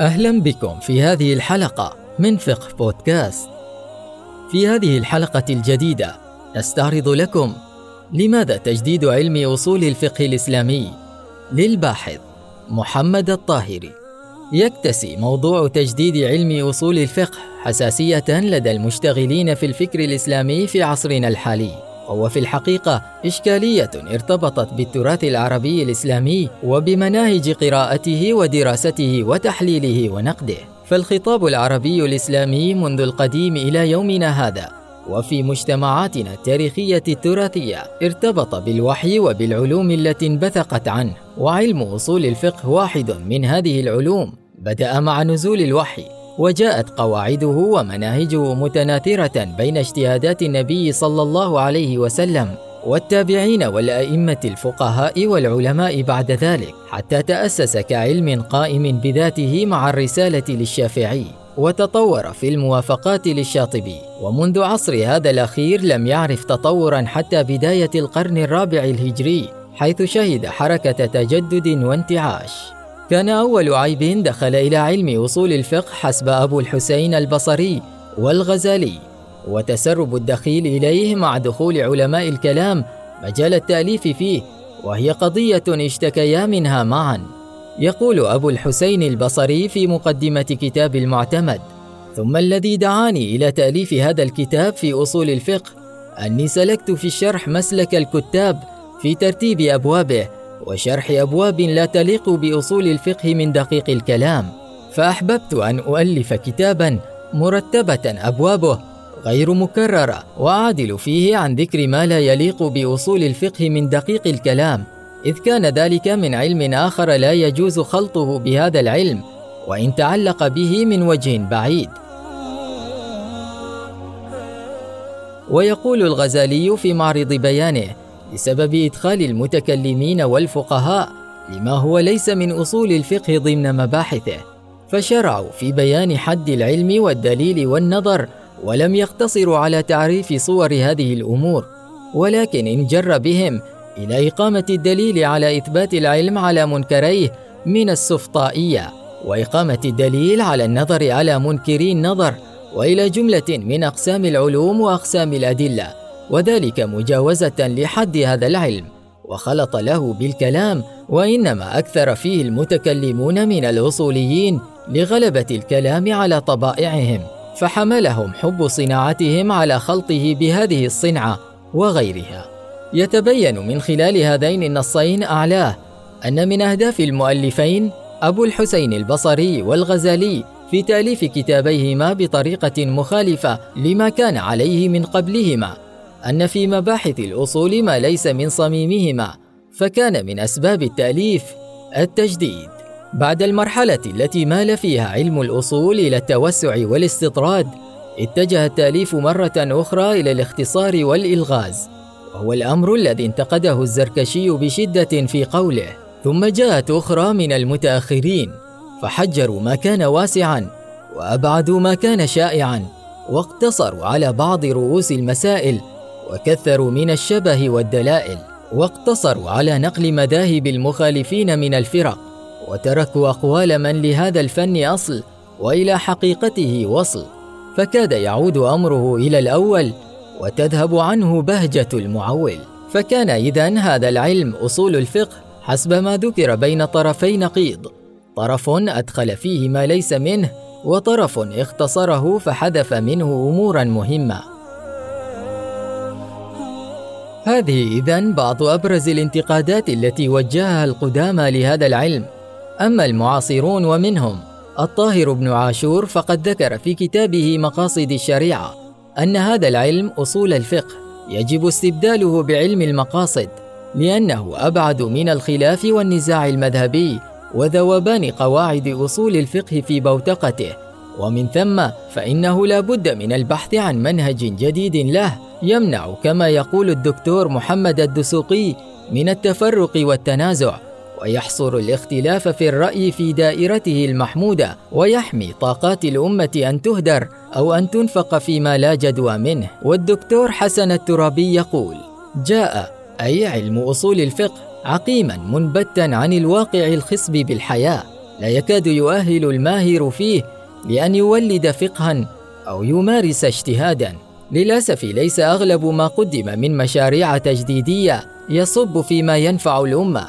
أهلا بكم في هذه الحلقة من فقه بودكاست. في هذه الحلقة الجديدة نستعرض لكم لماذا تجديد علم أصول الفقه الإسلامي للباحث محمد الطاهري. يكتسي موضوع تجديد علم أصول الفقه حساسية لدى المشتغلين في الفكر الإسلامي في عصرنا الحالي. وهو في الحقيقة إشكالية ارتبطت بالتراث العربي الإسلامي وبمناهج قراءته ودراسته وتحليله ونقده. فالخطاب العربي الإسلامي منذ القديم إلى يومنا هذا وفي مجتمعاتنا التاريخية التراثية ارتبط بالوحي وبالعلوم التي انبثقت عنه وعلم أصول الفقه واحد من هذه العلوم. بدأ مع نزول الوحي. وجاءت قواعده ومناهجه متناثرة بين اجتهادات النبي صلى الله عليه وسلم والتابعين والأئمة الفقهاء والعلماء بعد ذلك حتى تأسس كعلم قائم بذاته مع الرسالة للشافعي وتطور في الموافقات للشاطبي. ومنذ عصر هذا الأخير لم يعرف تطورا حتى بداية القرن الرابع الهجري حيث شهد حركة تجدد وانتعاش. كان أول عيب دخل إلى علم أصول الفقه حسب أبو الحسين البصري والغزالي وتسرب الدخيل إليه مع دخول علماء الكلام مجال التأليف فيه وهي قضية اشتكيا منها معا. يقول أبو الحسين البصري في مقدمة كتاب المعتمد ثم الذي دعاني إلى تأليف هذا الكتاب في أصول الفقه أني سلكت في الشرح مسلك الكتاب في ترتيب أبوابه وشرح أبواب لا تليق بأصول الفقه من دقيق الكلام فأحببت أن أؤلف كتابا مرتبة أبوابه غير مكررة وأعدل فيه عن ذكر ما لا يليق بأصول الفقه من دقيق الكلام إذ كان ذلك من علم آخر لا يجوز خلطه بهذا العلم وإن تعلق به من وجه بعيد. ويقول الغزالي في معرض بيانه بسبب إدخال المتكلمين والفقهاء لما هو ليس من أصول الفقه ضمن مباحثه فشرعوا في بيان حد العلم والدليل والنظر ولم يقتصروا على تعريف صور هذه الأمور ولكن انجر بهم إلى إقامة الدليل على إثبات العلم على منكريه من السفطائية وإقامة الدليل على النظر على منكري النظر وإلى جملة من أقسام العلوم وأقسام الأدلة. وذلك مجاوزة لحد هذا العلم وخلط له بالكلام وإنما أكثر فيه المتكلمون من الأصوليين لغلبة الكلام على طبائعهم فحملهم حب صناعتهم على خلطه بهذه الصنعة وغيرها. يتبين من خلال هذين النصين أعلاه أن من أهداف المؤلفين أبو الحسين البصري والغزالي في تأليف كتابيهما بطريقة مخالفة لما كان عليه من قبلهما. أن في مباحث الأصول ما ليس من صميمهما فكان من أسباب التأليف التجديد. بعد المرحلة التي مال فيها علم الأصول إلى التوسع والاستطراد اتجه التأليف مرة أخرى إلى الاختصار والإلغاز وهو الأمر الذي انتقده الزركشي بشدة في قوله. ثم جاءت أخرى من المتأخرين فحجروا ما كان واسعا وأبعدوا ما كان شائعا واقتصروا على بعض رؤوس المسائل وكثروا من الشبه والدلائل واقتصروا على نقل مذاهب المخالفين من الفرق وتركوا أقوال من لهذا الفن أصل وإلى حقيقته وصل. فكاد يعود أمره إلى الأول وتذهب عنه بهجة المعول. فكان إذا هذا العلم أصول الفقه حسب ما ذكر بين طرفي نقيض. طرف أدخل فيه ما ليس منه وطرف اختصره فحذف منه أمورا مهمة. هذه إذن بعض أبرز الانتقادات التي وجهها القدامى لهذا العلم. أما المعاصرون ومنهم الطاهر بن عاشور فقد ذكر في كتابه مقاصد الشريعة أن هذا العلم أصول الفقه يجب استبداله بعلم المقاصد لأنه أبعد من الخلاف والنزاع المذهبي وذوبان قواعد أصول الفقه في بوتقته. ومن ثم فإنه لا بد من البحث عن منهج جديد له يمنع كما يقول الدكتور محمد الدسوقي من التفرق والتنازع ويحصر الاختلاف في الرأي في دائرته المحمودة ويحمي طاقات الأمة أن تهدر أو أن تنفق فيما لا جدوى منه. والدكتور حسن الترابي يقول جاء أي علم أصول الفقه عقيما منبتا عن الواقع الخصب بالحياة لا يكاد يؤهل الماهر فيه لأن يولد فقها أو يمارس اجتهادا. للأسف ليس أغلب ما قدم من مشاريع تجديدية يصب فيما ينفع الأمة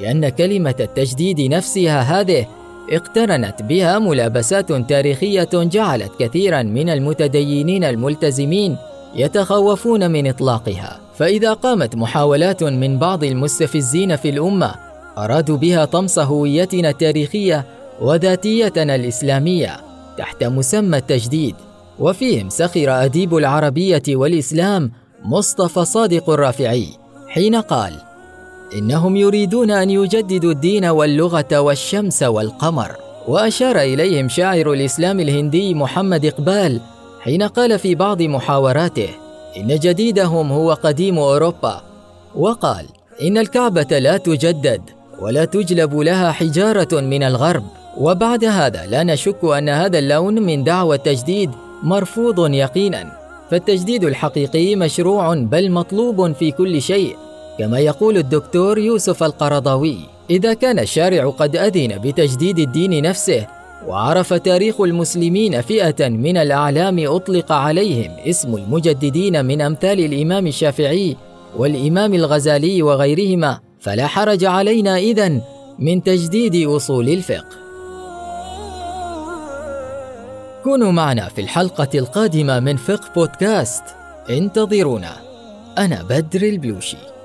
لأن كلمة التجديد نفسها هذه اقترنت بها ملابسات تاريخية جعلت كثيرا من المتدينين الملتزمين يتخوفون من إطلاقها. فإذا قامت محاولات من بعض المستفزين في الأمة أرادوا بها طمس هويتنا التاريخية وذاتيتنا الإسلامية. تحت مسمى التجديد. وفيهم سخر أديب العربية والإسلام مصطفى صادق الرافعي حين قال إنهم يريدون أن يجددوا الدين واللغة والشمس والقمر. وأشار إليهم شاعر الإسلام الهندي محمد إقبال حين قال في بعض محاوراته إن جديدهم هو قديم أوروبا. وقال إن الكعبة لا تجدد ولا تجلب لها حجارة من الغرب. وبعد هذا لا نشك أن هذا اللون من دعوى التجديد مرفوض يقينا فالتجديد الحقيقي مشروع بل مطلوب في كل شيء كما يقول الدكتور يوسف القرضاوي. إذا كان الشارع قد أذن بتجديد الدين نفسه وعرف تاريخ المسلمين فئة من الأعلام أطلق عليهم اسم المجددين من أمثال الإمام الشافعي والإمام الغزالي وغيرهما فلا حرج علينا إذن من تجديد أصول الفقه. كونوا معنا في الحلقة القادمة من فقه بودكاست. انتظرونا. أنا بدر البلوشي.